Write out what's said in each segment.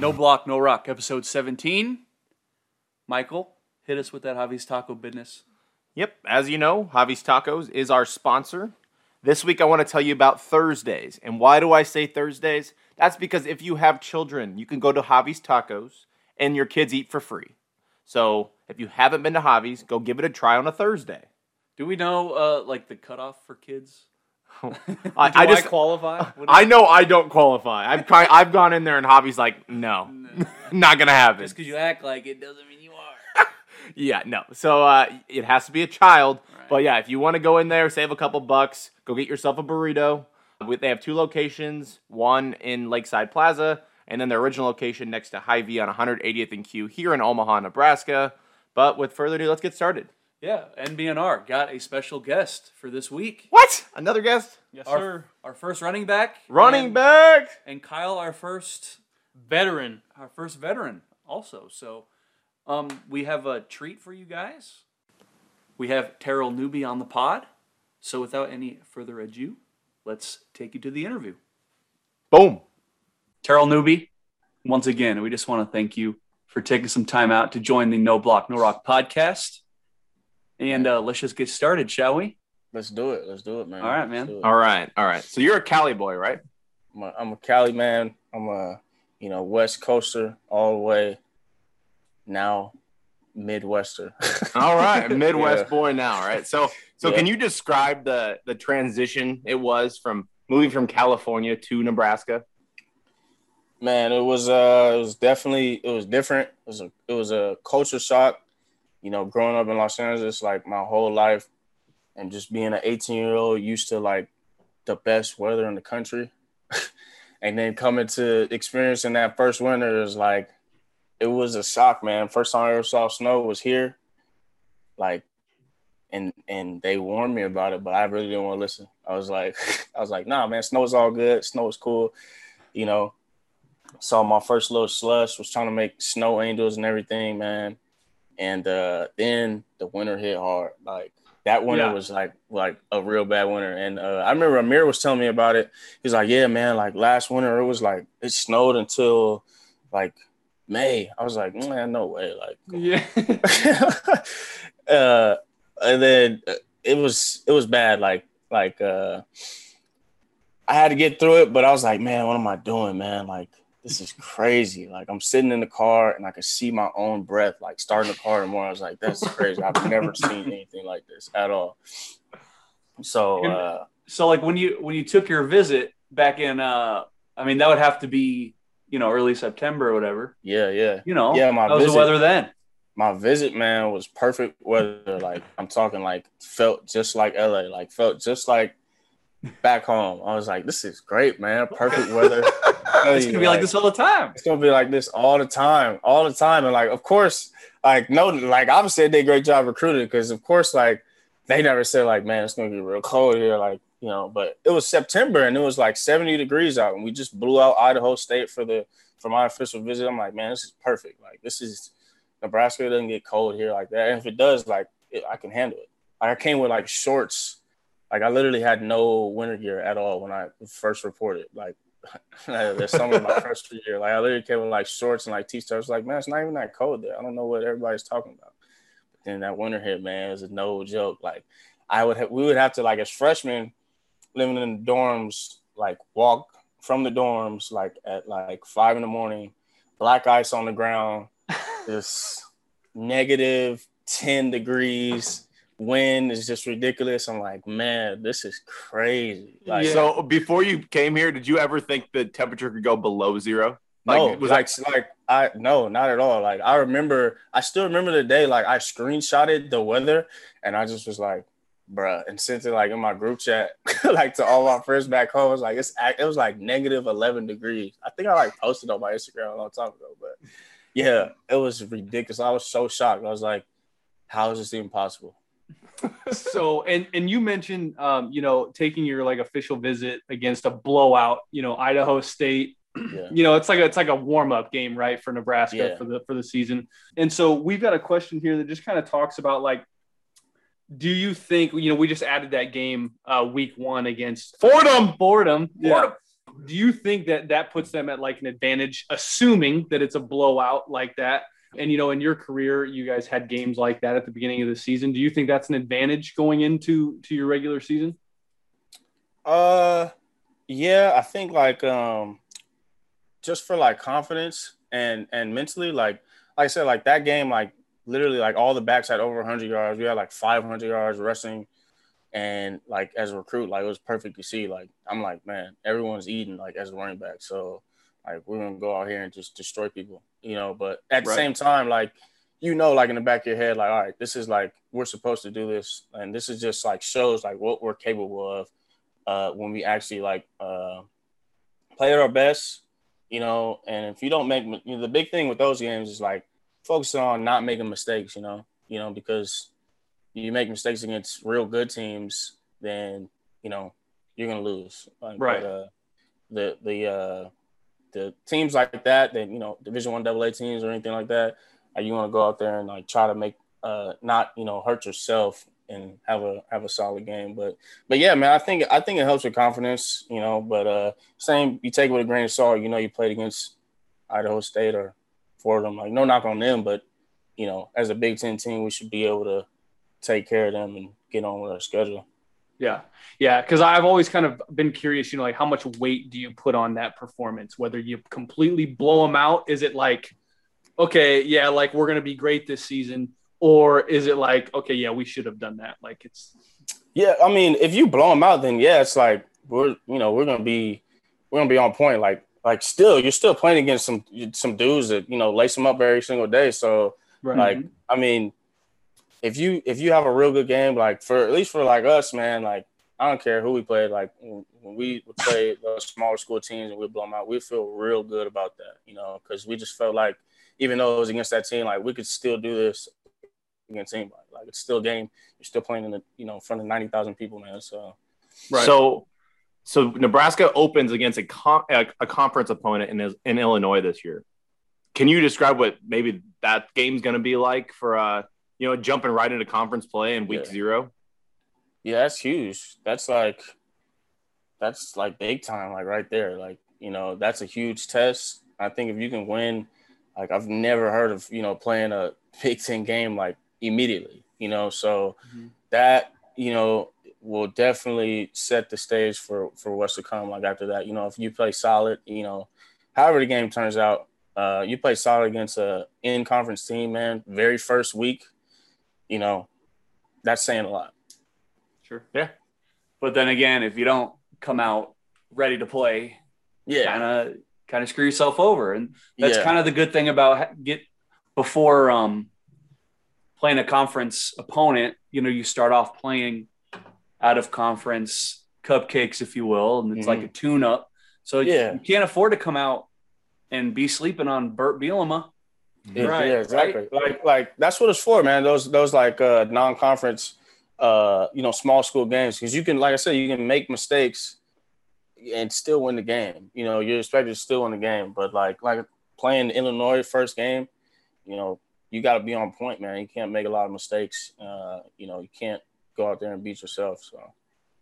No Block, No Rock, episode 17. Michael, hit us with that Javi's Taco business. Yep, as you know, Javi's Tacos is our sponsor. This week I want to tell you about Thursdays. And why do I say Thursdays? That's because if you have children, you can go to Javi's Tacos and your kids eat for free. So if you haven't been to Javi's, go give it a try on a Thursday. Do we know uh, like the cutoff for kids? I, I just qualify? I know I don't qualify. I've tried, I've gone in there and Javi's like, no, not gonna happen. Just because you act like it doesn't mean you are. Yeah, no. So uh, it has to be a child. Right. But yeah, if you want to go in there, save a couple bucks, go get yourself a burrito. They have two locations, one in Lakeside Plaza, and then their original location next to Hy-Vee on 180th and Q here in Omaha, Nebraska. But with further ado, let's get started. Yeah, NBNR got a special guest for this week. What? Another guest? Yes, Our, sir. our first running back. Running and, back. And Kyle, our first Veteran. our first veteran also. So um, we have a treat for you guys. We have Terrell Newby on the pod. So without any further ado, let's take you to the interview. Boom. Terrell Newby, once again, we just want to thank you for taking some time out to join the No Block No Rock podcast. And uh, let's just get started, shall we? Let's do it. Let's do it, man. All right, man. All right. All right. So you're a Cali boy, right? I'm a, I'm a Cali man. I'm a you know West Coaster all the way. Now, Midwester. All right, a Midwest Yeah. boy now, right? So, so Yeah. can you describe the the transition it was from moving from California to Nebraska? man, it was uh, it was definitely it was different. It was a it was a culture shock. You know, growing up in Los Angeles like my whole life, and just being an 18 year old used to like the best weather in the country, and then coming to experiencing that first winter is like it was a shock, man. First time I ever saw snow was here, like, and and they warned me about it, but I really didn't want to listen. I was like, I was like, nah, man, snow is all good. Snow is cool, you know saw my first little slush, was trying to make snow angels and everything, man. And uh, then the winter hit hard. Like that winter Yeah. was like like a real bad winter. And uh, I remember Ameer was telling me about it. He's like, "Yeah, man, like last winter it was like it snowed until like May." I was like, "Man, no way!" Like Yeah. uh, and then uh, it was it was bad. Like like uh, I had to get through it, but I was like, man, what am I doing, man? Like this is crazy. Like I'm sitting in the car and I could see my own breath, like starting the car the. I was like, that's crazy. I've never seen anything like this at all. So uh, so like when you when you took your visit back in uh I mean that would have to be, you know, early September or whatever. yeah, yeah. You know, Yeah, my how was the weather then? my visit man was perfect weather like i'm talking like felt just like la like felt just like back home i was like this is great man perfect weather It's gonna be like this all the time. it's gonna be like this all the time all the time. And like of course like no like obviously they did a great job recruiting because of course like they never said like man it's gonna be real cold here like you know. But it was september and it was like 70 degrees out and we just blew out idaho state for the for my official visit. I'm like man this is perfect. Like this is nebraska doesn't get cold here like that. And if it does like it, i can handle it. Like, i came with like shorts. Like i literally had no winter gear at all when i first reported. Like the summer of my freshman year. Like I literally came with like shorts and like t-shirts. Like man, it's not even that cold there. I don't know what everybody's talking about. But then that winter hit, man, it was no joke. Like I would have, we would have to like as freshmen living in the dorms, like walk from the dorms like at like five in the morning, black ice on the ground, just negative ten degrees. Wind is just ridiculous. I'm like, man, this is crazy. Like, So before you came here, did you ever think the temperature could go below zero? no, Like, was like, like I no, not at all. Like I remember, I still remember the day. Like I screenshotted the weather, and I just was like, bruh, and sent it like in my group chat, like to all my friends back home. It was like it's it was like negative eleven degrees. I think I like posted on my Instagram a long time ago, but yeah, it was ridiculous. I was so shocked. I was like, how is this even possible? So, and and you mentioned, um, you know, taking your like official visit against a blowout, you know, Idaho State. Yeah. You know, it's like a, it's like a warm up game, right, for Nebraska Yeah. for the for the season. And so we've got a question here that just kind of talks about like, do you think you know we just added that game uh, week one against Fordham. Fordham? Yeah. do you think that that puts them at like an advantage, assuming that it's a blowout like that? And you know, in your career, you guys had games like that at the beginning of the season. Do you think that's an advantage going into to your regular season? Uh, yeah, I think like um, just for like confidence and and mentally, like like I said, like that game, like literally, like all the backs had over 100 yards. We had like 500 yards rushing, and like as a recruit, like it was perfect to see. Like I'm like, man, everyone's eating like as a running back, so like we're gonna go out here and just destroy people, you know. But at the Right. same time, like you know, like in the back of your head, like all right, this is like we're supposed to do this, and this is just like shows like what we're capable of uh, when we actually like uh, play at our best, you know. And if you don't make you know, the big thing with those games is like focus on not making mistakes, you know, you know because you make mistakes against real good teams, then you know you're gonna lose. Like, Right. But, uh, the the uh, the teams like that, that you know, Division One AA teams or anything like that, you want to go out there and like try to make uh, not you know hurt yourself and have a have a solid game. But but yeah, man, I think I think it helps with confidence, you know. But uh, same, you take it with a grain of salt. You know, you played against Idaho State or Fordham. Like no knock on them, but you know, as a Big Ten team, we should be able to take care of them and get on with our schedule. Yeah. Yeah. Cause I've always kind of been curious, you know, like how much weight do you put on that performance? Whether you completely blow them out, is it like, okay, yeah, like we're going to be great this season? Or is it like, okay, yeah, we should have done that? Like it's, Yeah, I mean, if you blow them out, then yeah, it's like we're you know we're gonna be we're gonna be on point. Like like still, you're still playing against some some dudes that you know lace them up every single day. So right. like mm-hmm. I mean, if you if you have a real good game, like for at least for like us, man, like I don't care who we play. Like when when we would play those smaller school teams and we blow them out, we feel real good about that, you know, because we just felt like even though it was against that team, like we could still do this against anybody. Like it's still a game. You're still playing in the you know in front of ninety thousand people, man. So Right. So, so Nebraska opens against a, con- a, a conference opponent in in Illinois this year. Can you describe what maybe that game's going to be like for uh you know jumping right into conference play in week Yeah. zero? yeah, that's huge. That's like that's like big time, like right there. Like you know that's a huge test. I think if you can win, like I've never heard of you know playing a Big Ten game like immediately. You know, so Mhm. that you know will definitely set the stage for for what's to come. Like after that, you know, if you play solid, you know, however the game turns out, uh, you play solid against a in conference team, man. Very first week, you know, that's saying a lot. sure. Yeah. But then again, if you don't come out ready to play, Yeah, kind of kind of screw yourself over, and that's yeah. kind of the good thing about get before um playing a conference opponent. You know, you start off playing out of conference cupcakes, if you will, and it's like a tune up. So Yeah. you can't afford to come out and be sleeping on Bret Bielema. Yeah, Right, yeah, exactly. Like, like that's what it's for, man. Those, those like uh, non-conference, uh, you know, small school games because you can, like I said, you can make mistakes and still win the game. You know, you're expected to still win the game, but like, like playing Illinois first game, you know, you got to be on point, man. You can't make a lot of mistakes. Uh, you know, you can't go out there and beat yourself. So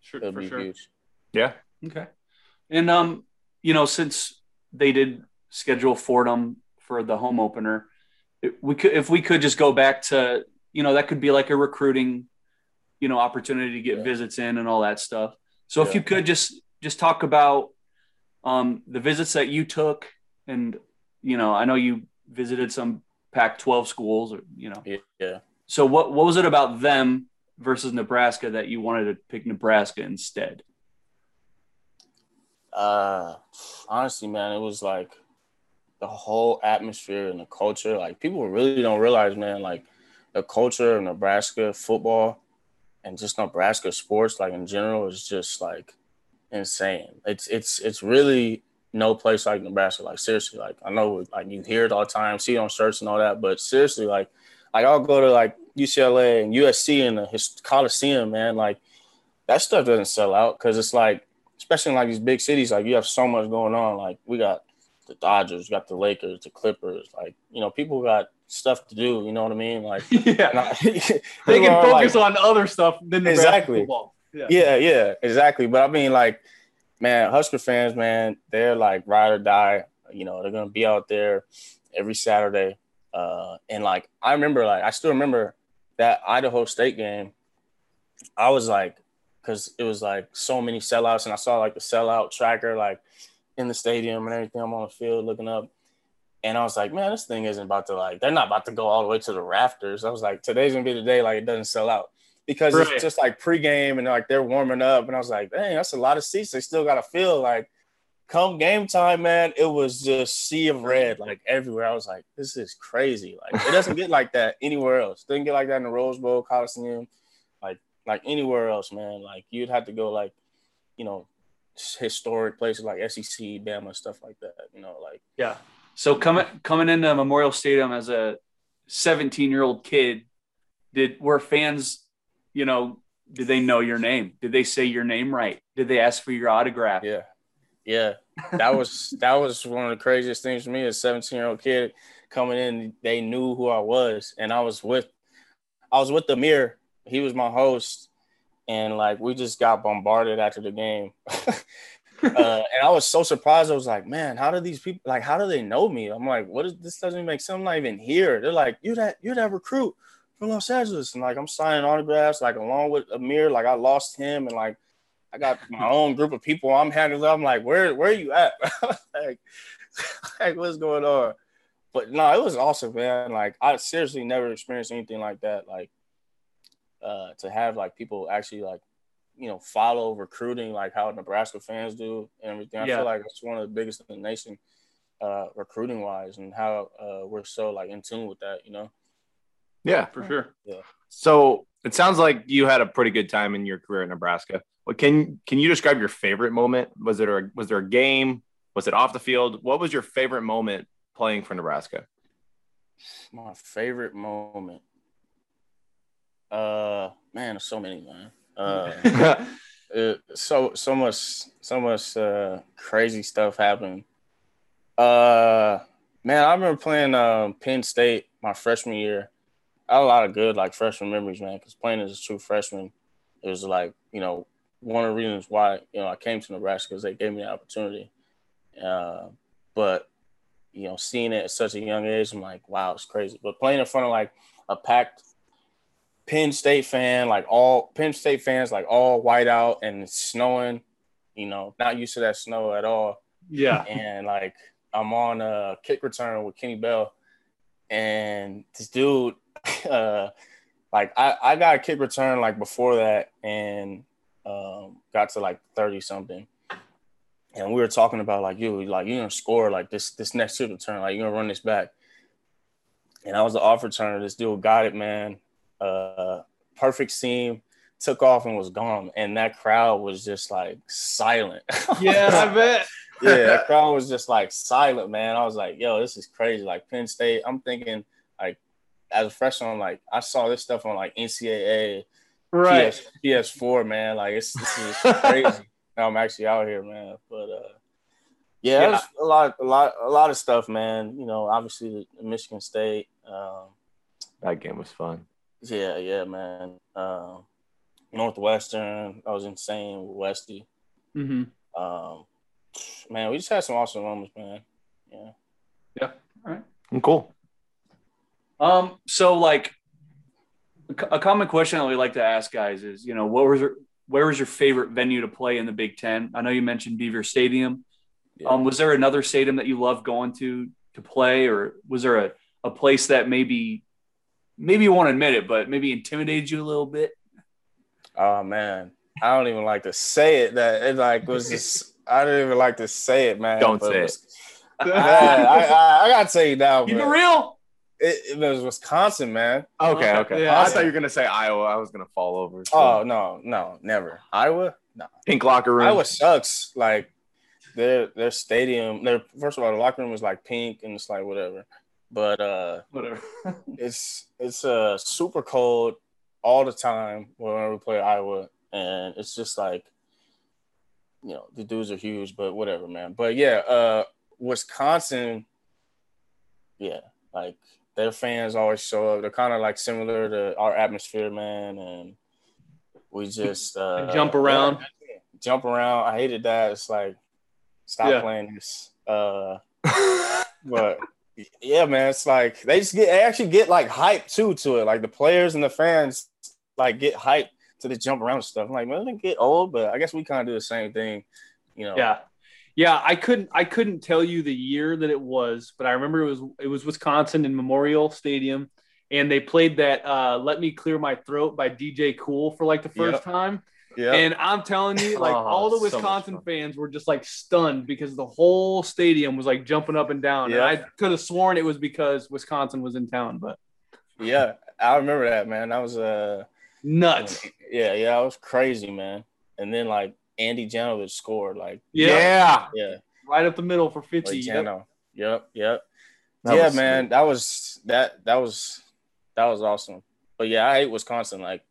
Sure. it'll For be sure. huge. Yeah. Okay. And um, you know, since they did schedule Fordham for the home opener, it- we could if we could just go back to you know that could be like a recruiting, you know, opportunity to get Yeah. visits in and all that stuff. So if you could just just talk about um the visits that you took, and you know, I know you visited some Pac-12 schools, or you know, Yeah, yeah. so what what was it about them versus Nebraska that you wanted to pick Nebraska instead? Uh, honestly, man, it was like the whole atmosphere and the culture. Like people really don't realize, man, like the culture of Nebraska football and just Nebraska sports, like in general, is just like insane. It's it's it's really no place like Nebraska. Like seriously, like I know like you hear it all the time, see it on shirts and all that, but seriously, like like I'll go to like UCLA and USC and the Coliseum, man. Like that stuff doesn't sell out because it's like especially in like these big cities, like you have so much going on. Like we got the Dodgers, got the Lakers, the Clippers. Like you know, people got stuff to do. You know what I mean? Like yeah. I- They can focus like- on other stuff than Exactly. Yeah. Yeah, yeah, exactly. But I mean, like man, Husker fans, man, they're like ride or die. You know, they're gonna be out there every Saturday. Uh, and like I remember, like I still remember that Idaho State game. I was like, because it was like so many sellouts, and I saw like the sellout tracker like in the stadium and everything. I'm on the field looking up, and I was like, man, this thing isn't about to like they're not about to go all the way to the rafters. I was like, today's gonna be the day like it doesn't sell out because Right. it's just like pregame and like they're warming up, and I was like, dang, that's a lot of seats. They still gotta fill like. Come game time, man, it was just sea of red like everywhere. I was like, this is crazy. Like it doesn't get like that anywhere else. Doesn't get like that in the Rose Bowl, Coliseum, like like anywhere else, man. Like you'd have to go like, you know, historic places like SEC, Bama, stuff like that. You know, like Yeah. So coming coming into Memorial Stadium as a 17 year old kid, did were fans, you know, did they know your name? Did they say your name right? Did they ask for your autograph? Yeah, yeah. That was that was one of the craziest things for me as a 17 year old kid coming in. They knew who I was, and I was with I was with Ameer. He was my host, and like we just got bombarded after the game. uh, and I was so surprised. I was like, man, how do these people like? How do they know me? I'm like, what is this? Doesn't even make sense. I'm not even here. They're like, you're that you're that recruit from Los Angeles, and like I'm signing autographs like along with Ameer. Like I lost him, and like I got my own group of people I'm handling. Them. I'm like, where where are you at? like, like what's going on? But no, it was awesome, man. Like I seriously never experienced anything like that. Like uh to have like people actually like you know follow recruiting like how Nebraska fans do and everything. I Yeah. feel like it's one of the biggest in the nation uh recruiting wise and how uh we're so like in tune with that, you know. Yeah. For sure. Yeah. So it sounds like you had a pretty good time in your career at Nebraska. Well, can can you describe your favorite moment? Was it a, was there a game? Was it off the field? What was your favorite moment playing for Nebraska? My favorite moment. Uh man, there's so many, man. Uh it, so so much so much uh crazy stuff happened. Uh man, I remember playing um Penn State my freshman year. I had a lot of good like freshman memories, man, because playing as a true freshman, it was like, you know, one of the reasons why, you know, I came to Nebraska because they gave me the opportunity. Uh, but you know, seeing it at such a young age, I'm like, wow, it's crazy. But playing in front of like a packed Penn State fan, like all Penn State fans, like all white out and it's snowing, you know, not used to that snow at all. Yeah. And like I'm on a kick return with Kenny Bell, and this dude, uh, like I, I got a kick return like before that and um, got to like 30 something. And we were talking about like you, like you're gonna score like this this next kick return, like you're gonna run this back. And I was the off returner. This dude got it, man. Uh, perfect seam, took off and was gone. And that crowd was just like silent. Yeah, I bet. yeah, that crowd was just like silent, man. I was like, yo, this is crazy. Like Penn State, I'm thinking like as a freshman, I'm like, I saw this stuff on like NCAA, Right. PS, PS4, man. Like it's this is crazy. now I'm actually out here, man. But uh yeah, Yeah. a lot, a lot, a lot of stuff, man. You know, obviously the Michigan State. Um, That game was fun. Yeah, yeah, man. Um, Northwestern, I was insane with Westy. hmm Um, man, we just had some awesome moments, man. Yeah. Mm, Cool. Um, so like a a common question that we like to ask guys is, you know, what was your where was your favorite venue to play in the Big Ten? I know you mentioned Beaver Stadium. Yeah. Um, was there another stadium that you loved going to to play, or was there a, a place that maybe maybe you won't admit it, but maybe intimidated you a little bit? Oh man, I don't even like to say it. That it like was just. I don't even like to say it, man. Don't but say was- Man, I, I, I gotta tell you now, Keep it real. It, it was Wisconsin, man. Okay, Okay. okay. Yeah. I thought you were gonna say Iowa. I was gonna fall over. so- Oh no, no, never. Iowa, no. pink locker room. Iowa sucks. Like their their stadium. Their first of all, the locker room is like pink and it's like whatever. But uh, Whatever. it's it's uh super cold all the time whenever we play Iowa, and it's just like, you know, the dudes are huge, but whatever, man. But yeah, uh, Wisconsin, yeah, like their fans always show up. They're kind of like similar to our atmosphere, man, and we just uh, jump around. jump around. I hated that. It's like stop Yeah. playing this. Uh, but yeah, man, it's like they just get they actually get like hype too to it. Like the players and the fans like get hype to the jump around stuff. I'm like, man, they get old, but I guess we kind of do the same thing, you know. Yeah. Yeah, I couldn't I couldn't tell you the year that it was, but I remember it was it was Wisconsin in Memorial Stadium and they played that uh Let Me Clear My Throat by DJ Kool for like the first Yep. time. Yeah. And I'm telling you, like Oh, all the Wisconsin fun. fans were just like stunned because the whole stadium was like jumping up and down. Yeah. And I could have sworn it was because Wisconsin was in town, but yeah, I remember that, man. That was uh nuts. yeah, yeah, I was crazy, man. And then like Andy Janovich scored, like Yeah. yeah. yeah, Right up the middle for 50. like Yep. Jano. Yep, yep. That yeah, man, sweet. that was that that was that was awesome. But yeah, I hate Wisconsin. Like,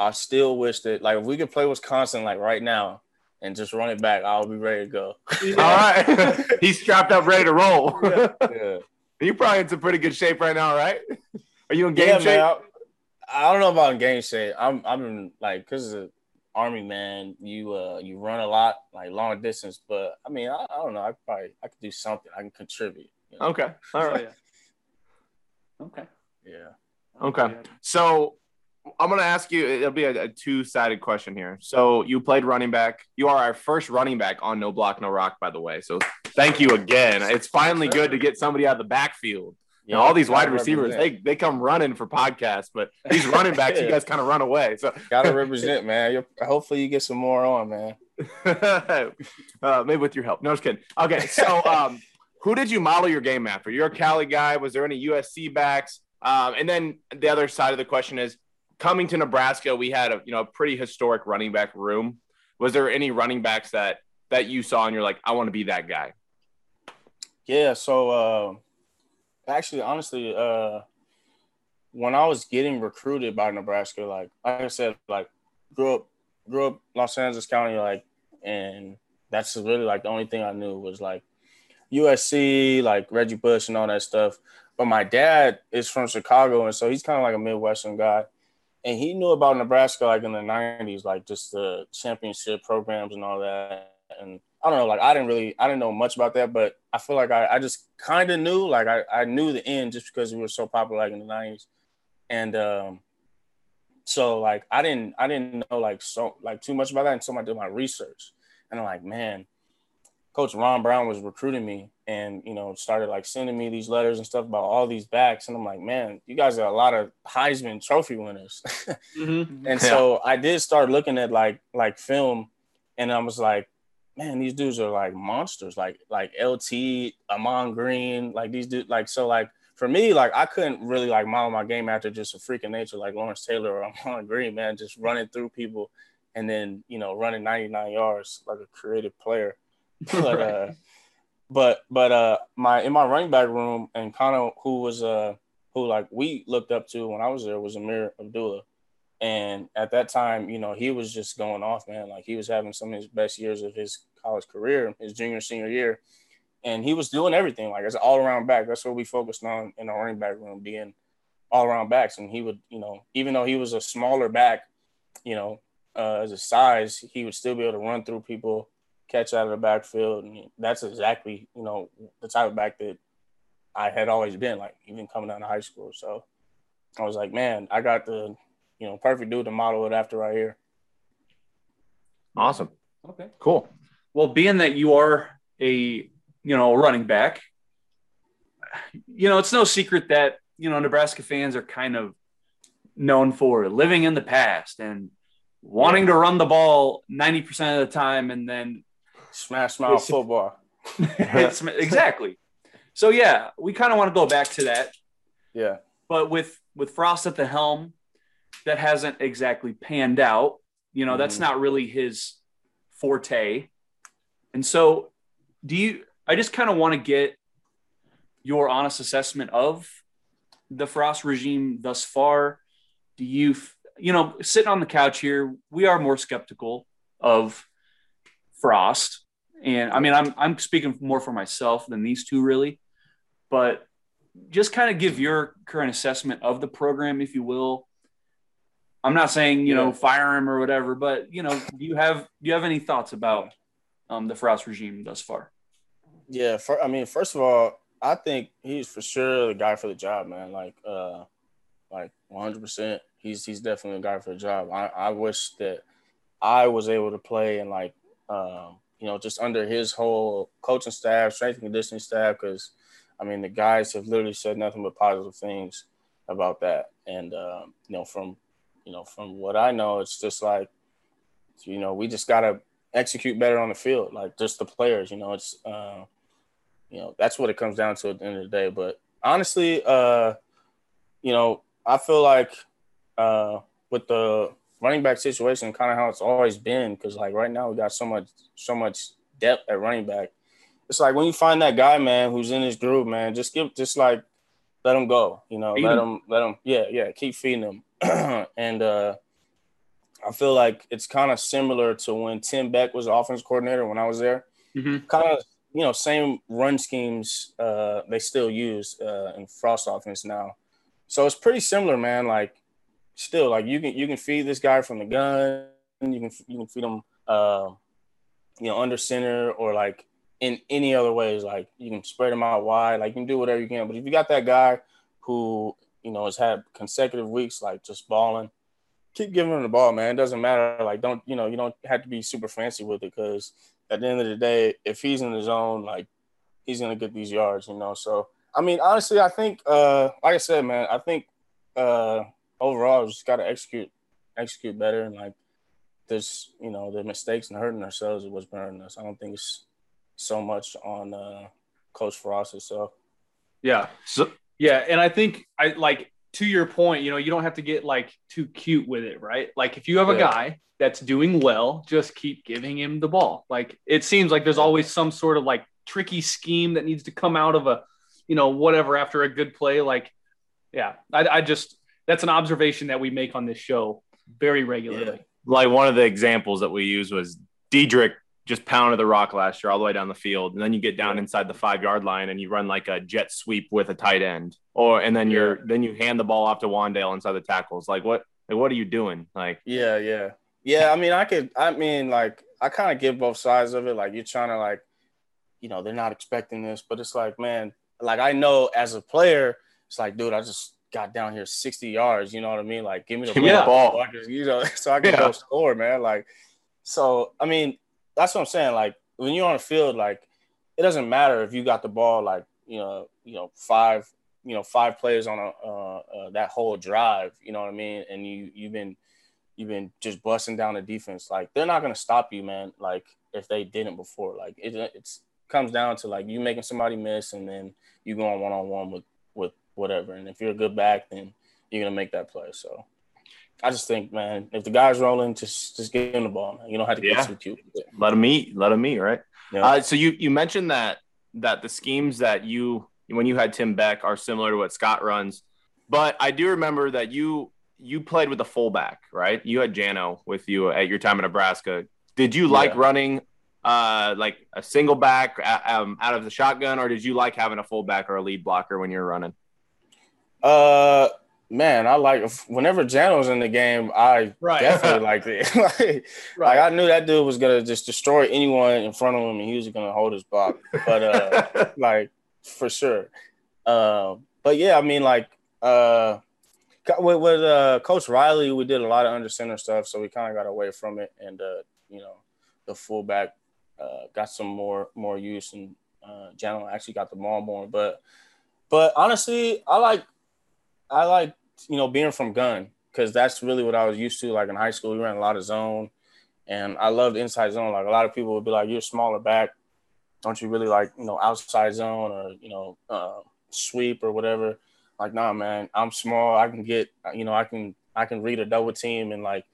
I still wish that like if we could play Wisconsin like right now and just run it back, I'll be ready to go. All right. He's strapped up, ready to roll. yeah, You're probably in some pretty good shape right now, right? Are you in game yeah, shape? man. I, I don't know about in game shape. I'm I'm in, like because of army man. You uh you run a lot like long distance, but I mean I, I don't know. I probably I could do something. I can contribute. you know? Okay. All yeah. Okay. Yeah. Okay. So I'm going to ask you, it'll be a, a two sided question here. So you played running back. You are our first running back on No Block, No Rock, by the way. So thank you again. It's finally good to get somebody out of the backfield. You know, all these wide receivers, represent. they, they come running for podcasts, but these running backs, you guys kind of run away. So gotta represent, man. You're, hopefully you get some more on, man. uh, maybe with your help. No, just kidding. Okay, so um, who did you model your game after? You're a Cali guy. Was there any USC backs? Um, and then the other side of the question is, coming to Nebraska, we had a you know a pretty historic running back room. Was there any running backs that that you saw and you're like, I want to be that guy? Yeah, so uh, actually, honestly, uh, when I was getting recruited by Nebraska, like like I said, like grew up grew up Los Angeles County, like, and that's really like the only thing I knew was like USC, like Reggie Bush and all that stuff. But my dad is from Chicago, and so he's kind of like a Midwestern guy. And he knew about Nebraska like in the '90s, like just the championship programs and all that. And I don't know, like I didn't really, I didn't know much about that, but I feel like I, I just kind of knew, like I, I knew the end just because we were so popular like in the '90s. And um, so like I didn't, I didn't know like so like too much about that until I did my research. And I'm like, man, Coach Ron Brown was recruiting me and, you know, started like sending me these letters and stuff about all these backs. And I'm like, man, you guys are a lot of Heisman trophy winners. Mhm. and Yeah. so I did start looking at like, like film and I was like, man, these dudes are like monsters, like, like LT, Ahman Green, like these dudes, like, so like, for me, like I couldn't really like model my game after just a freaking nature like Lawrence Taylor or Ahman Green, man, just running through people and then you know running 99 yards like a creative player. But uh, but but uh, my in my running back room and kind of who was uh who like we looked up to when I was there was Ameer Abdullah, and at that time, you know, he was just going off, man. Like he was having some of his best years of his college career, his junior senior year, and he was doing everything like as an all around back. That's what we focused on in our running back room, being all around backs. And he would, you know, even though he was a smaller back, you know, uh, as a size, he would still be able to run through people, catch out of the backfield, and that's exactly, you know, the type of back that I had always been, like even coming out of high school. So I was like, man, I got the, you know, perfect dude to model it after right here. Awesome. Okay. Cool. Well, being that you are a you know running back, you know it's no secret that you know Nebraska fans are kind of known for living in the past and wanting to run the ball ninety percent of the time, and then Smash mouth football. it's, exactly. So yeah, we kind of want to go back to that, Yeah. but with with Frost at the helm, that hasn't exactly panned out. You know, that's Mhm. not really his forte. And so, do you? I just kind of want to get your honest assessment of the Frost regime thus far. Do you, you know, sitting on the couch here, we are more skeptical of Frost, and I mean, I'm I'm speaking more for myself than these two really, but just kind of give your current assessment of the program, if you will. I'm not saying you know fire him or whatever, but you know, do you have do you have any thoughts about um, the Frost regime thus far? Yeah, for, I mean, first of all, I think he's for sure the guy for the job, man. Like, uh, like 100. percent He's he's definitely the guy for the job. I, I wish that I was able to play and like, um, you know, just under his whole coaching staff, strength and conditioning staff, because I mean, the guys have literally said nothing but positive things about that. And um, you know, from you know, from what I know, it's just like, you know, we just gotta execute better on the field, like just the players. You know, it's. Uh, you know that's what it comes down to at the end of the day but honestly uh you know i feel like uh with the running back situation kind of how it's always been because like right now we got so much so much depth at running back it's like when you find that guy man who's in his groove man just give just like let him go you know Feed let him. him let him yeah yeah keep feeding him and uh i feel like it's kind of similar to when tim beck was offense coordinator when i was there Mhm. kind of you know same run schemes uh they still use uh in frost offense now so it's pretty similar man like still like you can you can feed this guy from the gun. You can you can feed him uh you know under center or like in any other ways. Like you can spread him out wide. Like you can do whatever you can. But if you got that guy who you know has had consecutive weeks like just balling keep giving him the ball man. It doesn't matter. Like don't you know you don't have to be super fancy with it because at the end of the day, if he's in the zone, like he's gonna get these yards, you know. So I mean, honestly, I think, uh, like I said, man, I think uh, overall, just gotta execute, execute better, and like this, you know, the mistakes and hurting ourselves is what's hurting us. I don't think it's so much on uh, Coach Frost itself. Yeah. So Yeah, and I think I like to your point, you know, you don't have to get like too cute with it, right? Like if you have a Yeah. guy that's doing well, just keep giving him the ball. Like it seems like there's always some sort of like tricky scheme that needs to come out of a, you know, whatever after a good play. Like, yeah, I, I just that's an observation that we make on this show very regularly. like one of the examples that we use was Dedrick just pounded the rock last year all the way down the field, and then you get down inside the five yard line and you run like a jet sweep with a tight end, or and then you're then you hand the ball off to Wan'Dale inside the tackles. Like what? Like what are you doing? Like Yeah, yeah, yeah. I mean, I could. I mean, like, I kind of get both sides of it. Like, you're trying to like, you know, they're not expecting this, but it's like, man, like I know as a player, it's like, dude, I just got down here 60 yards. You know what I mean? Like, give me the Give me ball, ball. so I can- you know, so I can Yeah. go score, man. Like, so I mean, that's what I'm saying. Like, when you're on the field, like, it doesn't matter if you got the ball, like, you know, you know, five, you know, five players on a uh, uh, that whole drive. You know what I mean? And you you've been you've been just busting down the defense. Like they're not gonna stop you, man. Like if they didn't before. Like it it's comes down to like you making somebody miss and then you going one on one with with whatever. And if you're a good back, then you're gonna make that play. So I just think, man, if the guy's rolling, just just give him the ball, man. You don't have to get Yeah. too cute. let him eat, let him eat, right? Yeah. Uh, so you you mentioned that that the schemes that you when you had Tim Beck are similar to what Scott runs, but I do remember that you you played with a fullback, right? You had Jano with you at your time in Nebraska. Did you like Yeah. running uh, like a single back um, out of the shotgun, or did you like having a fullback or a lead blocker when you were running? Uh, man, I like whenever Jano's in the game, I Right. definitely liked it. like, like I knew that dude was gonna just destroy anyone in front of him, and he was gonna hold his block. But uh, like for sure. Um, but yeah, I mean, like uh, with, with uh, Coach Riley, we did a lot of under center stuff, so we kind of got away from it, and uh, you know, the fullback uh, got some more more use, and uh, Jano actually got the ball more. But but honestly, I like I like you know being from gun because that's really what I was used to. Like in high school, we ran a lot of zone, and I loved inside zone. Like a lot of people would be like, "You're smaller back, don't you really like you know outside zone or you know uh, sweep or whatever?" Like, nah, man, I'm small. I can get you know I can I can read a double team and like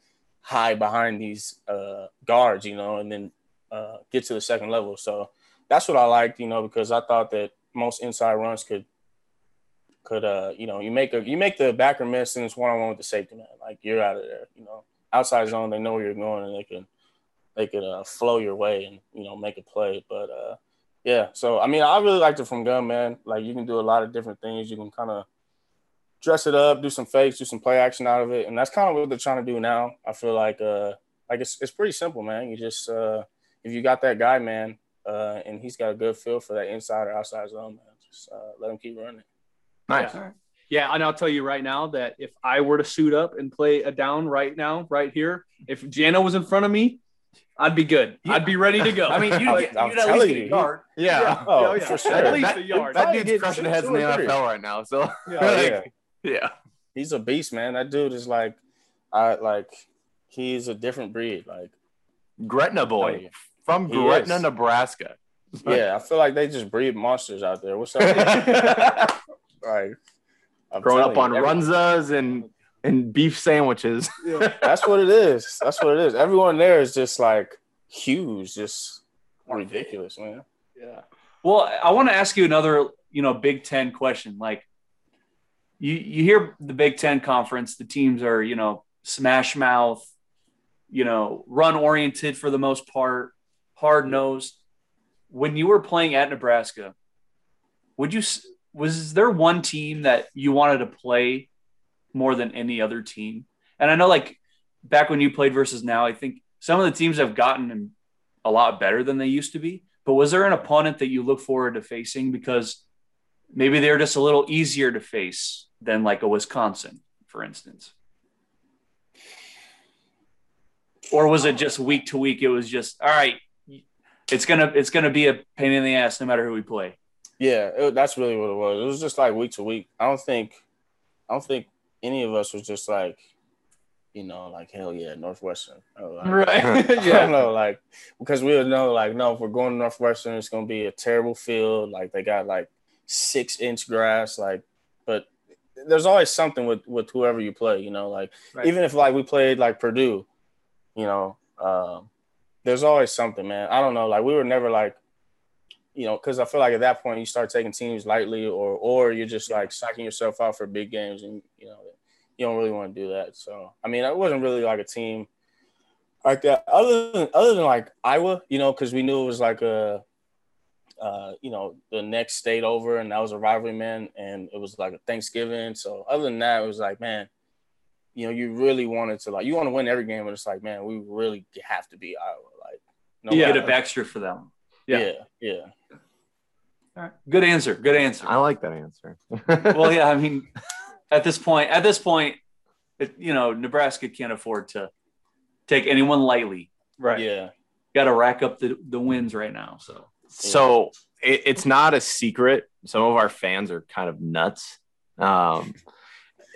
hide behind these uh, guards, you know, and then uh, get to the second level. So that's what I liked, you know, because I thought that most inside runs could could uh you know you make a you make the backer miss and it's one on one with the safety man like you're out of there you know outside zone they know where you're going and they can they could uh, flow your way and you know make a play but uh yeah so I mean I really liked it from gun man like you can do a lot of different things you can kind of dress it up, do some fakes, do some play action out of it, and that's kind of what they're trying to do now. I feel like uh like it's it's pretty simple, man. You just uh if you got that guy, man, uh, and he's got a good feel for that inside or outside zone, man, just uh, let him keep running. Nice. Yeah. Yeah, and I'll tell you right now that if I were to suit up and play a down right now, right here, if Jano was in front of me, I'd be good. I'd be ready to go. I mean, you'd, get, I'm you'd at least you, a yard. Yeah. Oh, yeah, for sure. At least That- a yard. That Probably dude's crushing heads in the. NFL right now. So Yeah. Like, yeah. yeah. He's a beast, man. That dude is like, I like, he's a different breed. Like, Gretna boy yeah. from Gretna, is. Nebraska. yeah, I feel like they just breed monsters out there. What's up? like, I'm Growing up on telling you, every- runzas and and beef sandwiches. That's what it is. That's what it is. Everyone there is just like huge, just ridiculous, man. yeah. Well, I want to ask you another, you know, Big Ten question. Like, you you hear the Big Ten conference, the teams are, you know, smash mouth, you know, run oriented for the most part, hard nosed. When you were playing at Nebraska, would you s- was there one team that you wanted to play more than any other team? And I know, like back when you played versus now, I think some of the teams have gotten a lot better than they used to be. But was there an opponent that you look forward to facing because maybe they're just a little easier to face than like a Wisconsin, for instance? Or was it just week to week? It was just all right. It's gonna it's gonna be a pain in the ass no matter who we play. Yeah, it, that's really what it was. It was just like week to week. I don't think, I don't think any of us was just like, you know, like hell yeah, Northwestern. Or like, Right. I don't yeah. know, like because we would know, like, no, if we're going to Northwestern, it's gonna be a terrible field. Like they got like six inch grass, like, but there's always something with with whoever you play, you know, like Right. even if like we played like Purdue, you know, um, there's always something, man. I don't know, like we were never like, you know, because I feel like at that point you start taking teams lightly, or or you're just like psyching yourself out for big games, and you know, you don't really want to do that. So I mean, it wasn't really like a team like that. Other than other than like Iowa, you know, because we knew it was like a, uh, you know, the next state over, and that was a rivalry, man, and it was like a Thanksgiving. So other than that, it was like, man, you know, you really wanted to like you want to win every game, but it's like, man, we really have to be Iowa, like, no Yeah. Get matter- up extra for them. Yeah. yeah, yeah. All right. Good answer. Good answer. I like that answer. well, yeah, I mean, at this point, at this point, it, you know, Nebraska can't afford to take anyone lightly. Right. Yeah. Got to rack up the, the wins right now. So So it, it's not a secret. Some of our fans are kind of nuts. Um,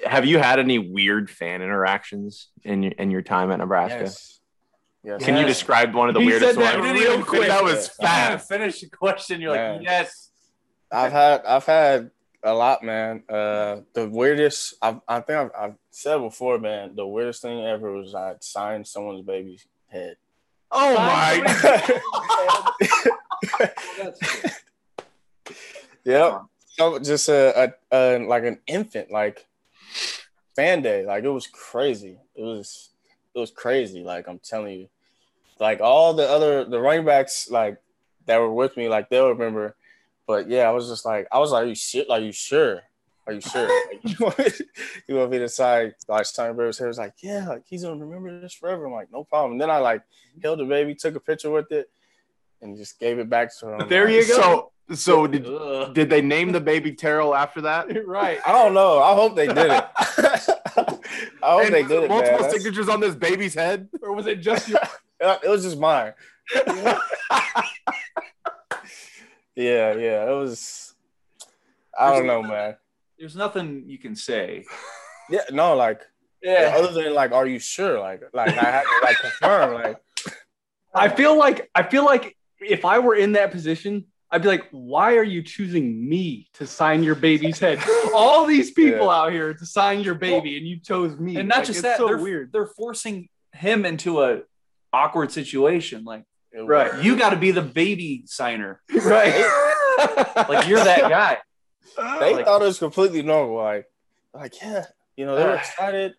have you had any weird fan interactions in your, in your time at Nebraska? Yes. Yes. Can you describe one of the He weirdest said that ones? real quick. That was Yeah. fast. finish the question. You're Man. like, yes. I've had I've had a lot, man. Uh, the weirdest I've, I think I've, I've said before, man. The weirdest thing ever was I signed someone's baby's head. Oh my! yep. So just a, a, a like an infant, like fan day. Like it was crazy. It was it was crazy. Like I'm telling you, like all the other the running backs like that were with me, like they'll remember. But yeah, I was just like, I was like, are you sure? Are you sure? Are you sure? Like, you, want me, you want me to sign like sign Burris hair? was like, yeah, like he's gonna remember this forever. I'm like, no problem. And then I like held the baby, took a picture with it, and just gave it back to him. There Like, you go. So so did Ugh. did they name the baby Terrell after that? right. I don't know. I hope they did it. I hope And they did it, man. multiple That's- signatures on this baby's head. Or was it just your It was just mine. Yeah, yeah. It was. I don't know, man. There's nothing you can say. Yeah, no, like Yeah. other than like, are you sure? Like, like I had to like confirm. Like, I feel like I feel like if I were in that position, I'd be like, why are you choosing me to sign your baby's head? All these people Yeah. out here to sign your baby, and you chose me. And not Like, just that, so they're, weird. they're forcing him into a awkward situation. Like, it Right. was- you got to be the baby signer. right. Like, you're that guy. They like- thought it was completely normal. Like, like yeah, you know, they were excited.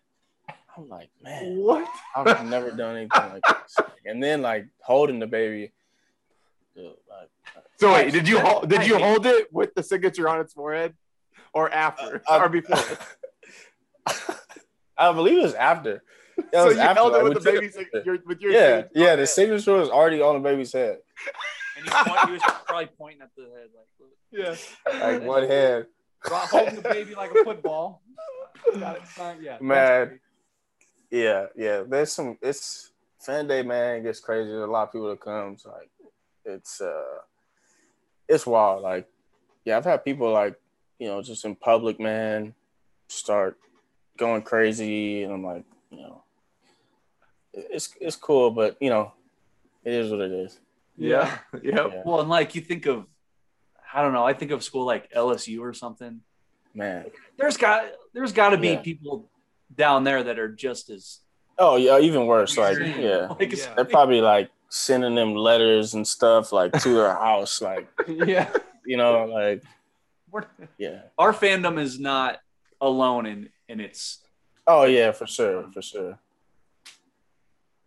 I'm like, man, what? I've never done anything like this. And then like holding the baby. dude, like, So wait, did you hold, did you hold it with the signature on its forehead, or after, Uh, or before? I believe it was after. That so you after, held it with the baby's picture. your, with your Yeah, signature yeah. on The it. signature was already on the baby's head. And he, point, he was probably pointing at the head like, Yeah. Like one hand. Holding the baby like a football. Got it. Yeah. that's Man. Yeah, yeah. There's some. It's fan day, man. It gets crazy. There's a lot of people that comes. Like, it's uh, it's wild. Like, yeah, I've had people like, you know, just in public, man, start going crazy, and I'm like, you know, it's it's cool, but you know, it is what it is. Yeah. Yep. Yeah. well, and like you think of, I don't know, I think of school like LSU or something. Man. There's got there's got to be Yeah. people down there that are just as Oh yeah, even worse. Like, yeah, Like, it's- Yeah. they're probably like sending them letters and stuff like to their house, like Yeah. you know, like we're- yeah. our fandom is not alone in in its. Oh yeah, for sure, for sure.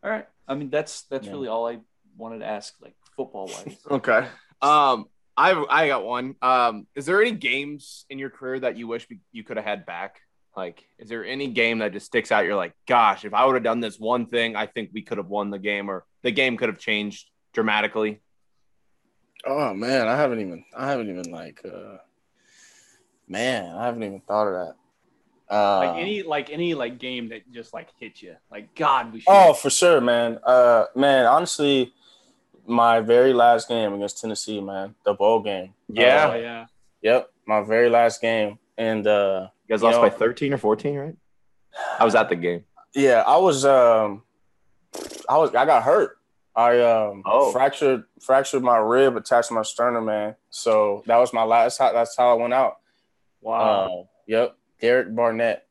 All right, I mean that's that's Yeah. really all I wanted to ask, like football wise. Okay. Um, I I got one. Um, is there any games in your career that you wish you could have had back? Like, is there any game that just sticks out? You're like, gosh, if I would have done this one thing, I think we could have won the game, or the game could have changed dramatically. Oh man, I haven't even I haven't even like uh man, I haven't even thought of that. Uh, Like any like any like game that just like hit you. Like God, we should. Oh, for sure, man. Uh man, honestly, my very last game against Tennessee, man, the bowl game. Yeah. Oh, Uh, yeah. yep, my very last game. And uh You guys You lost know- by 13 or 14, right? I was at the game. yeah, I was um I was I got hurt. I um Oh. fractured fractured my rib attached to my sternum, man. So that was my last that's how I went out. Wow. Uh, yep. Derek Barnett.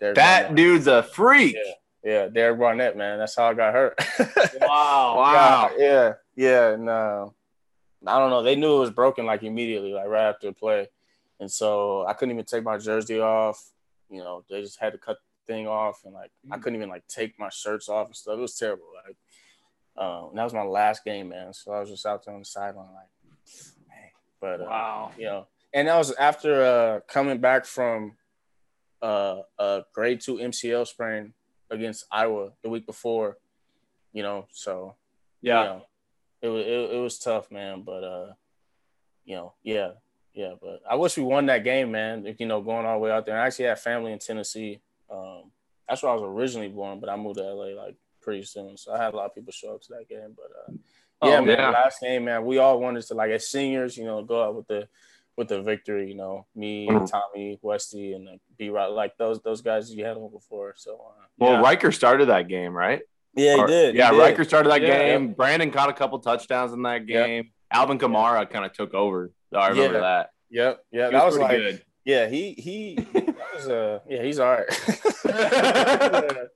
Derek That Barnett. dude's a freak. Yeah, Derek Barnett, man. That's how I got hurt. wow. Wow. Yeah, yeah, yeah. And uh, I don't know. They knew it was broken like immediately, like right after the play, and so I couldn't even take my jersey off. You know, they just had to cut the thing off, and like I couldn't even like take my shirts off and stuff. It was terrible. Like, um, that was my last game, man. So I was just out there on the sideline, like, man. But uh, Wow. you know, and that was after uh, coming back from uh, a grade two MCL sprain against Iowa the week before. You know, so Yeah. you know, it was it, it was tough, man. But uh, you know, yeah, yeah. But I wish we won that game, man. If you know, going all the way out there. I actually had family in Tennessee. Um, that's where I was originally born, but I moved to LA like pretty soon, so I had a lot of people show up to that game. But uh, yeah, Oh, man, yeah. last game, man. We all wanted to like as seniors, you know, go out with the with the victory. You know, me, Mhm. Tommy, Westy, and like, B. Rod, like those those guys you had on before. So uh, Well, Yeah. Ryker started that game, right? yeah, he Or- did. he Yeah, did. Ryker started that Yeah, game. Brandon caught a couple touchdowns in that Yep. game. Alvin Kamara kind of took over. So I remember Yeah. that. Yep, yeah, that was pretty like good. Yeah, he he was uh yeah, he's all right.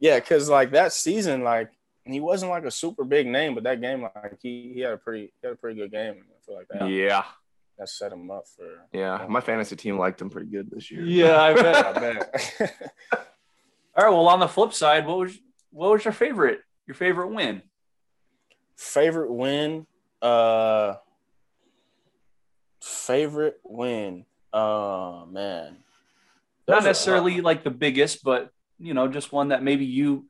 yeah, cuz like that season like he wasn't like a super big name, but that game like he, he had a pretty he had a pretty good game. I feel like that Yeah, that set him up for yeah. My fantasy team liked him pretty good this year. Yeah, I bet. I bet. All right. Well, on the flip side, what was what was your favorite your favorite win? favorite win uh favorite win. Oh man. Not Those are- necessarily like the biggest, but you know, just one that maybe you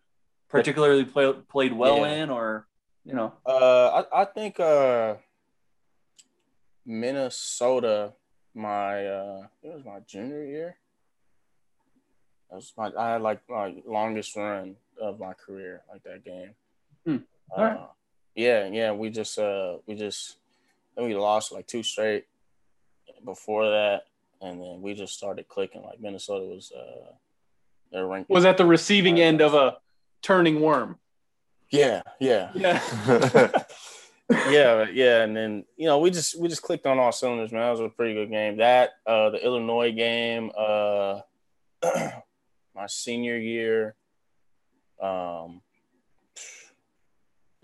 particularly play, played well Yeah. in, or you know. Uh, I, I think uh, Minnesota. My uh, it was my junior year. That was my I had like my longest run of my career, like that game. Hmm. Uh, Alright. Yeah, yeah. We just uh, we just then we lost like two straight before that, and then we just started clicking. Like Minnesota was uh, they're ranked. Was at the receiving end of a turning worm. Yeah, yeah. Yeah. yeah, yeah, and then you know we just we just clicked on all cylinders, man. That was a pretty good game. That uh, the Illinois game, uh, my senior year, um,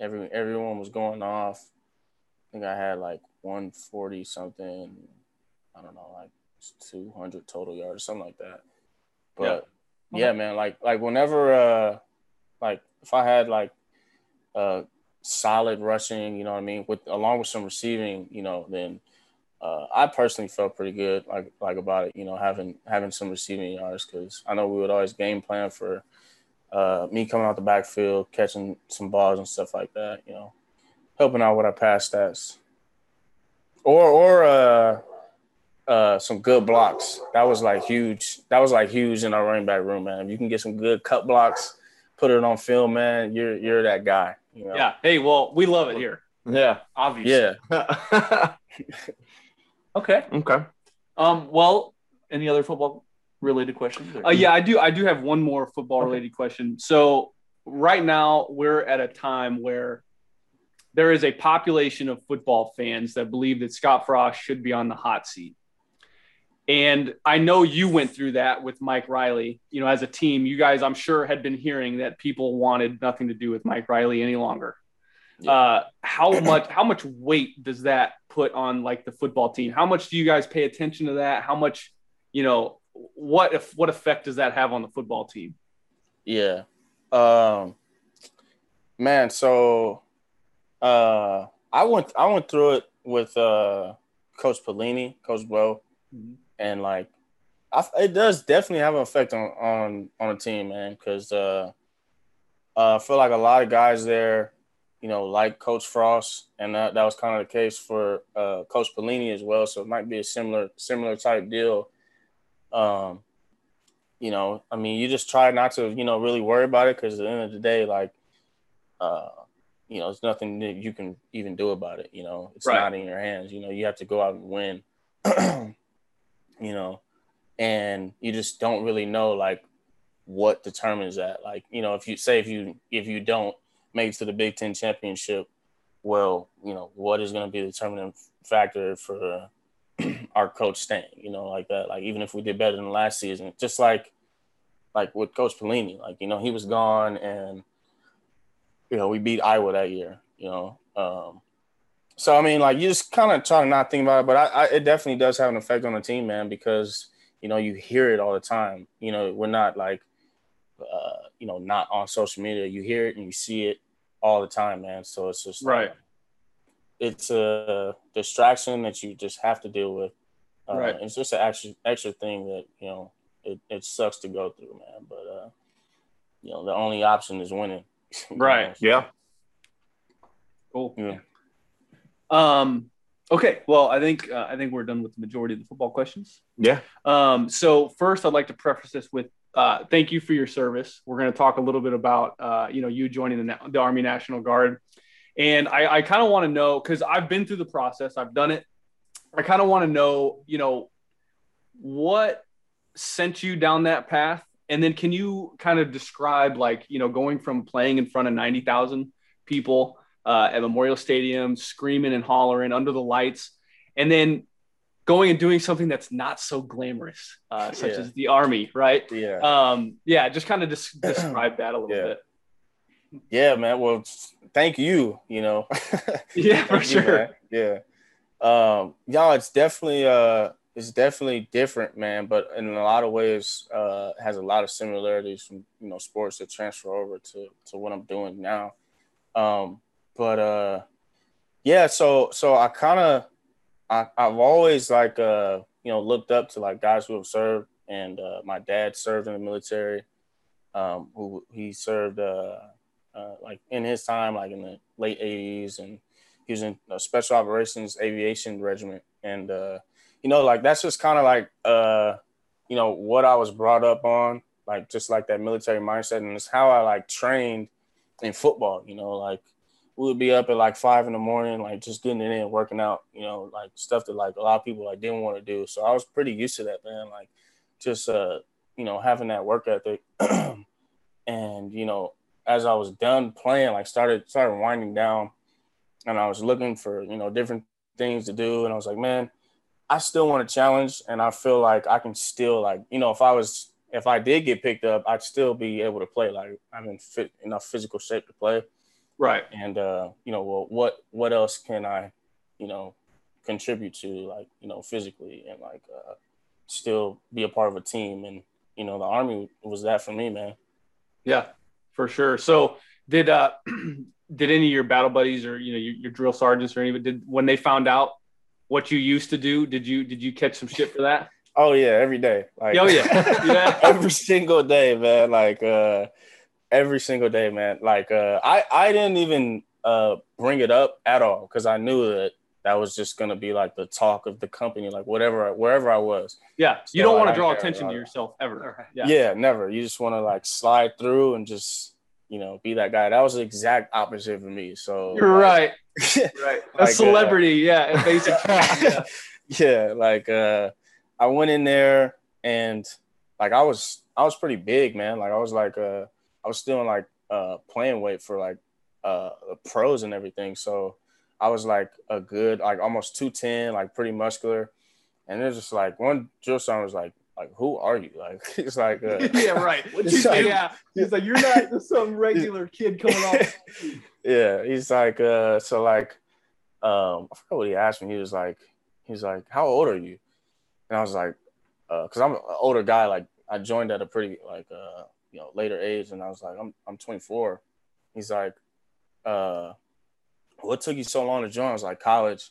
every everyone was going off. I think I had like one forty something. I don't know, like two hundred total yards, something like that. But yeah, man, like like whenever uh, like if I had like uh solid rushing, you know what I mean, with along with some receiving, you know, then uh, I personally felt pretty good, like like about it. You know, having having some receiving yards because I know we would always game plan for uh, me coming out the backfield, catching some balls and stuff like that. You know, helping out with our pass stats, or or uh, uh, some good blocks. That was like huge. That was like huge in our running back room, man. If you can get some good cut blocks, put it on film, man. You're you're that guy. You know? Yeah. Hey, well, we love it here. Yeah. Obviously. Yeah. Okay. okay. Um. Well, any other football related questions? Uh, yeah, I do. I do have one more football related question. So right now we're at a time where there is a population of football fans that believe that Scott Frost should be on the hot seat. And I know you went through that with Mike Riley. You know, as a team, you guys, I'm sure, had been hearing that people wanted nothing to do with Mike Riley any longer. Uh, how much how much weight does that put on like the football team? How much do you guys pay attention to that? How much, you know, what if what effect does that have on the football team? Yeah. Um man, so uh I went I went through it with uh Coach Pelini, Coach Bo, Mhm. And like I, it does definitely have an effect on on on a team, man, because uh, uh, I feel like a lot of guys there, you know, like Coach Frost, and that, that was kind of the case for uh, Coach Pelini as well. So it might be a similar similar type deal. Um, you know, I mean, you just try not to, you know, really worry about it because at the end of the day, like, uh, you know, it's nothing that you can even do about it. You know, it's Right. not in your hands. You know, you have to go out and win. you know, and you just don't really know like what determines that. Like, you know, if you say if you if you don't make it to the Big Ten championship, well, you know, what is going to be the determining factor for our coach staying? You know, like that. Like even if we did better than last season, just like like with Coach Pelini, like you know, he was gone and you know we beat Iowa that year. You know, um, so I mean, like you just kind of try to not think about it, but I, I, it definitely does have an effect on the team, man, because you know you hear it all the time. You know, we're not like, uh, you know, not on social media. You hear it and you see it all the time, man. So it's just Right. like, it's a distraction that you just have to deal with. Uh, Right. It's just an extra extra thing that you know it, it sucks to go through, man. But uh, you know, the only option is winning. Right. know? Yeah. Cool. Yeah. Um, okay. Well, I think uh, I think we're done with the majority of the football questions. Yeah. Um, so first, I'd like to preface this with uh, thank you for your service. We're going to talk a little bit about uh, you know you joining the, Na- the Army National Guard, and I, I kind of want to know because I've been through the process. I've done it. I kind of want to know you know what sent you down that path, and then can you kind of describe like you know going from playing in front of ninety thousand people uh, at Memorial Stadium, screaming and hollering under the lights, and then going and doing something that's not so glamorous, uh, such Yeah. as the Army, right? Yeah. Um, yeah, just kind of des- describe that a little Yeah. bit. Yeah, man. Well, thank you. You know. Yeah, for you, sure. man. Yeah. Um, y'all, it's definitely uh, it's definitely different, man. But in a lot of ways, uh, has a lot of similarities from you know sports that transfer over to to what I'm doing now. Um, but uh, yeah. So so I kind of I I've always like uh you know looked up to like guys who have served, and uh, my dad served in the military. Um, who he served uh, uh, like in his time, like in the late '80s, and he was in a special operations aviation regiment, and uh, you know, like that's just kind of like uh, you know what I was brought up on, like just like that military mindset, and it's how I like trained in football. You know, like we would be up at like five in the morning, like just getting it in, working out. You know, like stuff that like a lot of people like didn't want to do. So I was pretty used to that, man. Like just uh, you know, having that work ethic, and you know, as I was done playing, like started started winding down, and I was looking for you know different things to do, and I was like, man, I still want to challenge, and I feel like I can still like you know if I was if I did get picked up, I'd still be able to play. Like I'm in fit enough physical shape to play, Right. and uh, you know, well, what what else can I, you know, contribute to like you know physically and like uh, still be a part of a team, and you know, the army was that for me, man. Yeah, for sure. So did uh did any of your battle buddies or you know your, your drill sergeants or anybody did when they found out what you used to do? Did you did you catch some shit for that? Oh yeah, every day. Like Oh yeah, yeah. every single day, man. Like uh every single day, man. Like uh I I didn't even uh bring it up at all because I knew that that was just gonna be like the talk of the company, like whatever wherever I was. Yeah, you So, don't want to draw attention to yourself ever. Alright. Yeah. Yeah. never. You just want to like slide through and just you know be that guy. That was the exact opposite for me. So You're right. Right. A Like, uh, celebrity, yeah, basically. yeah. yeah, like uh I went in there and like I was I was pretty big, man. Like I was like uh I was still in like uh playing weight for like uh the pros and everything. So I was like a good like almost 210, like pretty muscular. And it was just like one drill sergeant was like like who are you? Like it's like uh yeah, right. What'd you Yeah, yeah. He's like, you're not just some regular kid coming off. yeah, he's like, uh, so like, um, I forgot what he asked me. He was like, he's like, how old are you? And I was like, uh, cause I'm an older guy. Like I joined at a pretty like, uh, you know, later age, and I was like, I'm I'm 24. He's like, uh, what took you so long to join? I was like, college.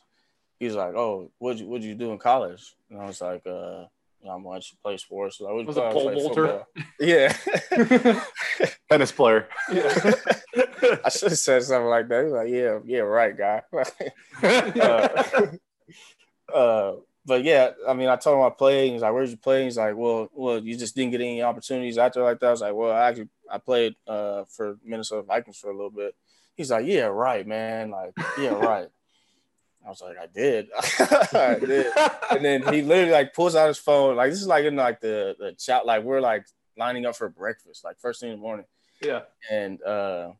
He's like, oh, what'd you what'd you do in college? And I was like, uh. You know, I'm watching to play sports. So I was, Was it I pole vaulter? Yeah. Tennis player. I should have said something like that. He was like, yeah, yeah, right, guy. uh, uh, but yeah, I mean, I told him I played. He's like, "Where'd you play?" He's like, "Well, well, you just didn't get any opportunities after like that." I was like, "Well, I actually I played uh, for Minnesota Vikings for a little bit." He's like, "Yeah, right, man. Like, yeah, right." I was like, "I did, I did." And then he literally like pulls out his phone. Like this is like in like the the chat. Like we're like lining up for breakfast, like first thing in the morning yeah. and uh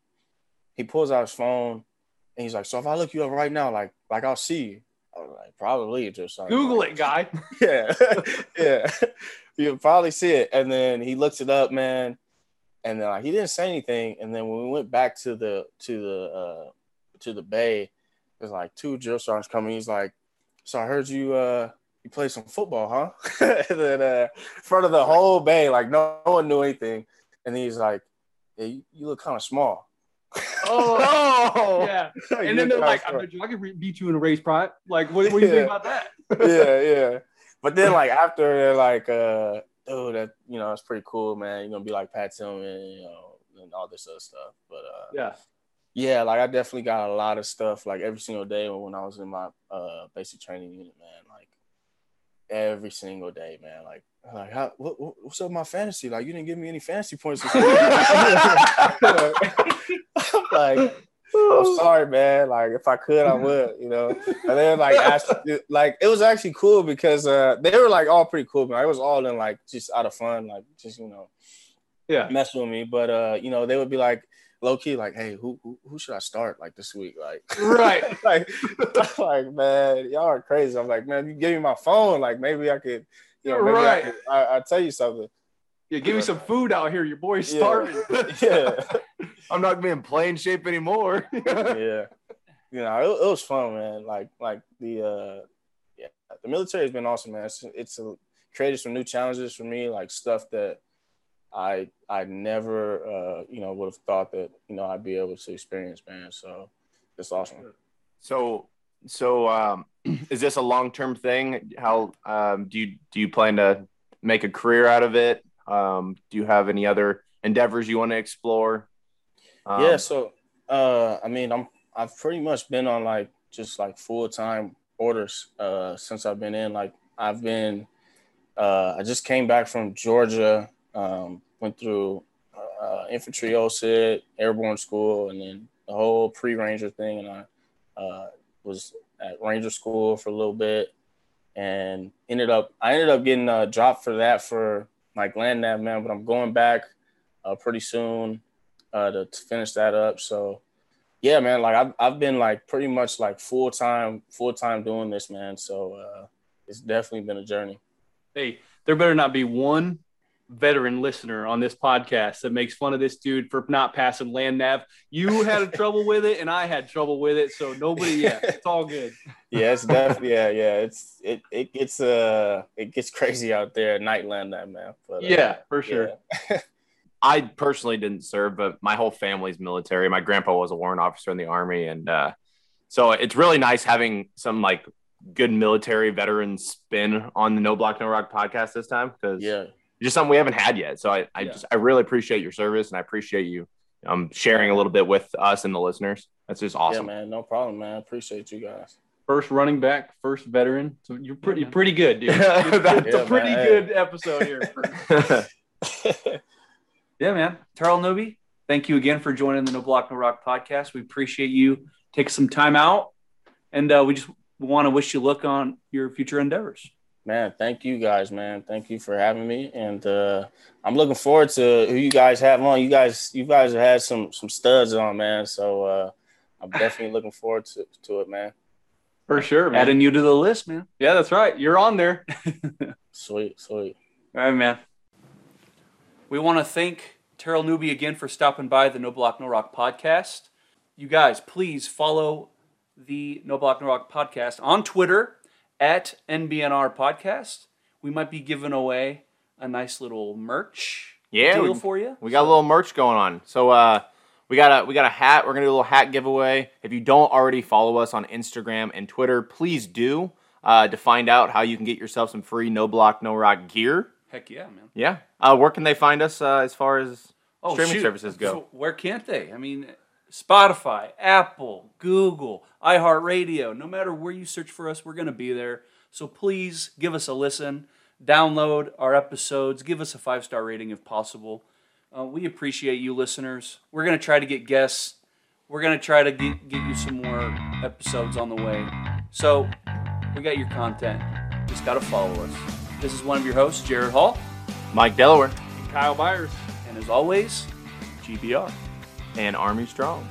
he pulls out his phone and he's like, So if I look you up right now, like like I'll see you. I was like, probably just something. Google it, guy. Yeah. yeah. You'll probably see it. And then he looks it up, man. And then like he didn't say anything. And then when we went back to the to the uh to the bay, there's like two drill sergeants coming. He's like, So I heard you uh you play some football, huh? and then uh in front of the whole bay, like no, no one knew anything. And he's like, Yeah, you, you look kind of small. Oh, yeah. You And then they're like, I small. bet you I could re- beat you in a race pride. Like, what, what do you think about that? yeah, yeah. But then like after they're like, uh, dude, that you know, it's pretty cool, man. You're gonna be like Pat Tillman, you know, and all this other stuff. But uh Yeah. yeah, like I definitely got a lot of stuff like every single day when I was in my uh basic training unit, man. Like every single day, man. Like like how what, what- what's up with my fantasy? Like you didn't give me any fantasy points. I'm like I'm sorry, man. Like if I could, I would, you know. And then like asked, like it was actually cool because uh they were like all pretty cool, man. It was all in like just out of fun, like just you know Yeah. messing with me. But uh, you know, they would be like low key, like, hey, who who, who should I start like this week? Like Right. like I'm like, man, y'all are crazy. I'm like, man, you give me my phone, like maybe I could, you know, maybe Right. I could, I, I'll tell you something. Yeah, give me some food out here. Your boy's Yeah. starving. Yeah. I'm not being playing shape anymore. yeah, you know, it, it was fun, man. Like, like the, uh, yeah, the military has been awesome, man. It's, it's a, created some new challenges for me, like stuff that I, I never, uh, you know, would have thought that, you know, I'd be able to experience, man. So it's awesome. So, so um, is this a long term thing? How um, do you do you plan to make a career out of it? Um, do you have any other endeavors you want to explore? Um, yeah, so uh I mean I'm I've pretty much been on like just like full time orders uh since I've been in. Like I've been uh I just came back from Georgia, um, went through uh infantry OSUT, airborne school, and then the whole pre ranger thing and I uh was at ranger school for a little bit and ended up I ended up getting uh dropped for that for like land nav man, but I'm going back uh pretty soon uh, to, to finish that up. So yeah, man, like I've, I've been like pretty much like full time, full time doing this, man. So uh, it's definitely been a journey. Hey, there better not be one veteran listener on this podcast that makes fun of this dude for not passing land nav. You had trouble with it, and I had trouble with it. So nobody, yeah, it's all good. Yeah, it's definitely yeah, yeah. It's it it gets uh it gets crazy out there at night land nav man. But uh, Yeah, for sure. yeah. I personally didn't serve, but my whole family's military. My grandpa was a warrant officer in the army, and uh, so it's really nice having some like good military veteran spin on the No Block No Rock podcast this time because Yeah. Just something we haven't had yet. So I, I Yeah. just I really appreciate your service and I appreciate you um sharing a little bit with us and the listeners. That's just awesome. Yeah, man. No problem, man. Appreciate you guys. First running back, first veteran. So you're pretty man. pretty good, dude. That's It's a a pretty man. good episode here. Yeah, man. Terrell Newby, thank you again for joining the No Block No Rock podcast. We appreciate you taking some time out, and uh, we just want to wish you luck on your future endeavors. Man, thank you guys, man. Thank you for having me. And uh I'm looking forward to who you guys have on. You guys, you guys have had some some studs on, man. So uh I'm definitely looking forward to, to it, man. For sure, man. Adding you to the list, man. yeah, that's right. You're on there. Sweet, sweet. All right, man. We want to thank Terrell Newby again for stopping by the No Block No Rock podcast. You guys, please follow the No Block No Rock podcast on Twitter at NBNR Podcast. We might be giving away a nice little merch Yeah, deal we- for you. We got a little merch going on. So uh we got a we got a hat. We're gonna do a little hat giveaway. If you don't already follow us on Instagram and Twitter, please do uh, to find out how you can get yourself some free no block no rock gear. Heck yeah, man. Yeah. Uh, where can they find us uh, as far as Oh, streaming shoot. services go? So where can't they? I mean, Spotify, Apple, Google, iHeartRadio. No matter where you search for us, we're going to be there. So please give us a listen, download our episodes, give us a five star rating if possible. Uh, we appreciate you, listeners. We're going to try to get guests. We're going to try to get, get you some more episodes on the way. So we got your content. Just got to follow us. This is one of your hosts, Jared Hall. Mike Delaware and Kyle Byers. And as always, GBR. And Army Strong.